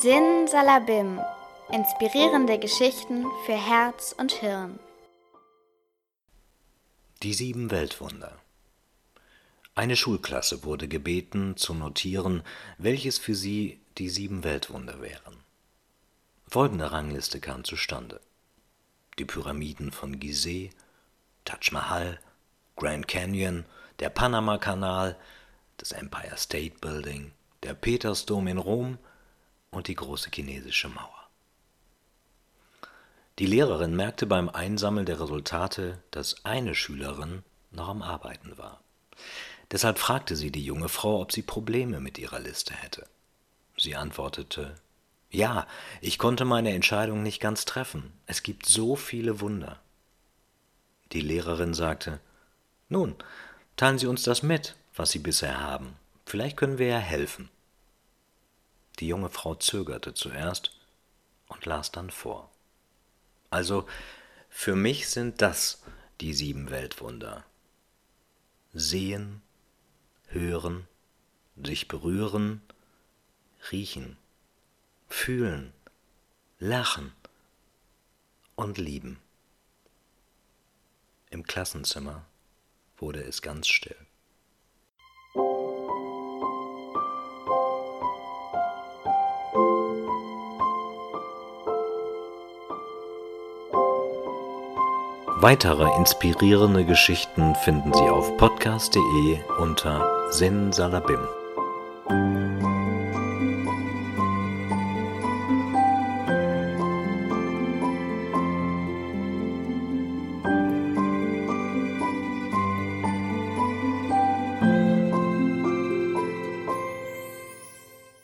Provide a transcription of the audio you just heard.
Sin Salabim. Inspirierende Geschichten für Herz und Hirn. Die sieben Weltwunder. Eine Schulklasse wurde gebeten, zu notieren, welches für sie die sieben Weltwunder wären. Folgende Rangliste kam zustande: Die Pyramiden von Gizeh, Taj Mahal, Grand Canyon, der Panama-Kanal, das Empire State Building, der Petersdom in Rom und die große chinesische Mauer. Die Lehrerin merkte beim Einsammeln der Resultate, dass eine Schülerin noch am Arbeiten war. Deshalb fragte sie die junge Frau, ob sie Probleme mit ihrer Liste hätte. Sie antwortete Ja, ich konnte meine Entscheidung nicht ganz treffen. Es gibt so viele Wunder. Die Lehrerin sagte Nun, teilen Sie uns das mit, was Sie bisher haben. Vielleicht können wir ja helfen. Die junge Frau zögerte zuerst und las dann vor. Also, für mich sind das die sieben Weltwunder. Sehen, hören, sich berühren, riechen, fühlen, lachen und lieben. Im Klassenzimmer wurde es ganz still. Weitere inspirierende Geschichten finden Sie auf podcast.de unter Sin Salabim.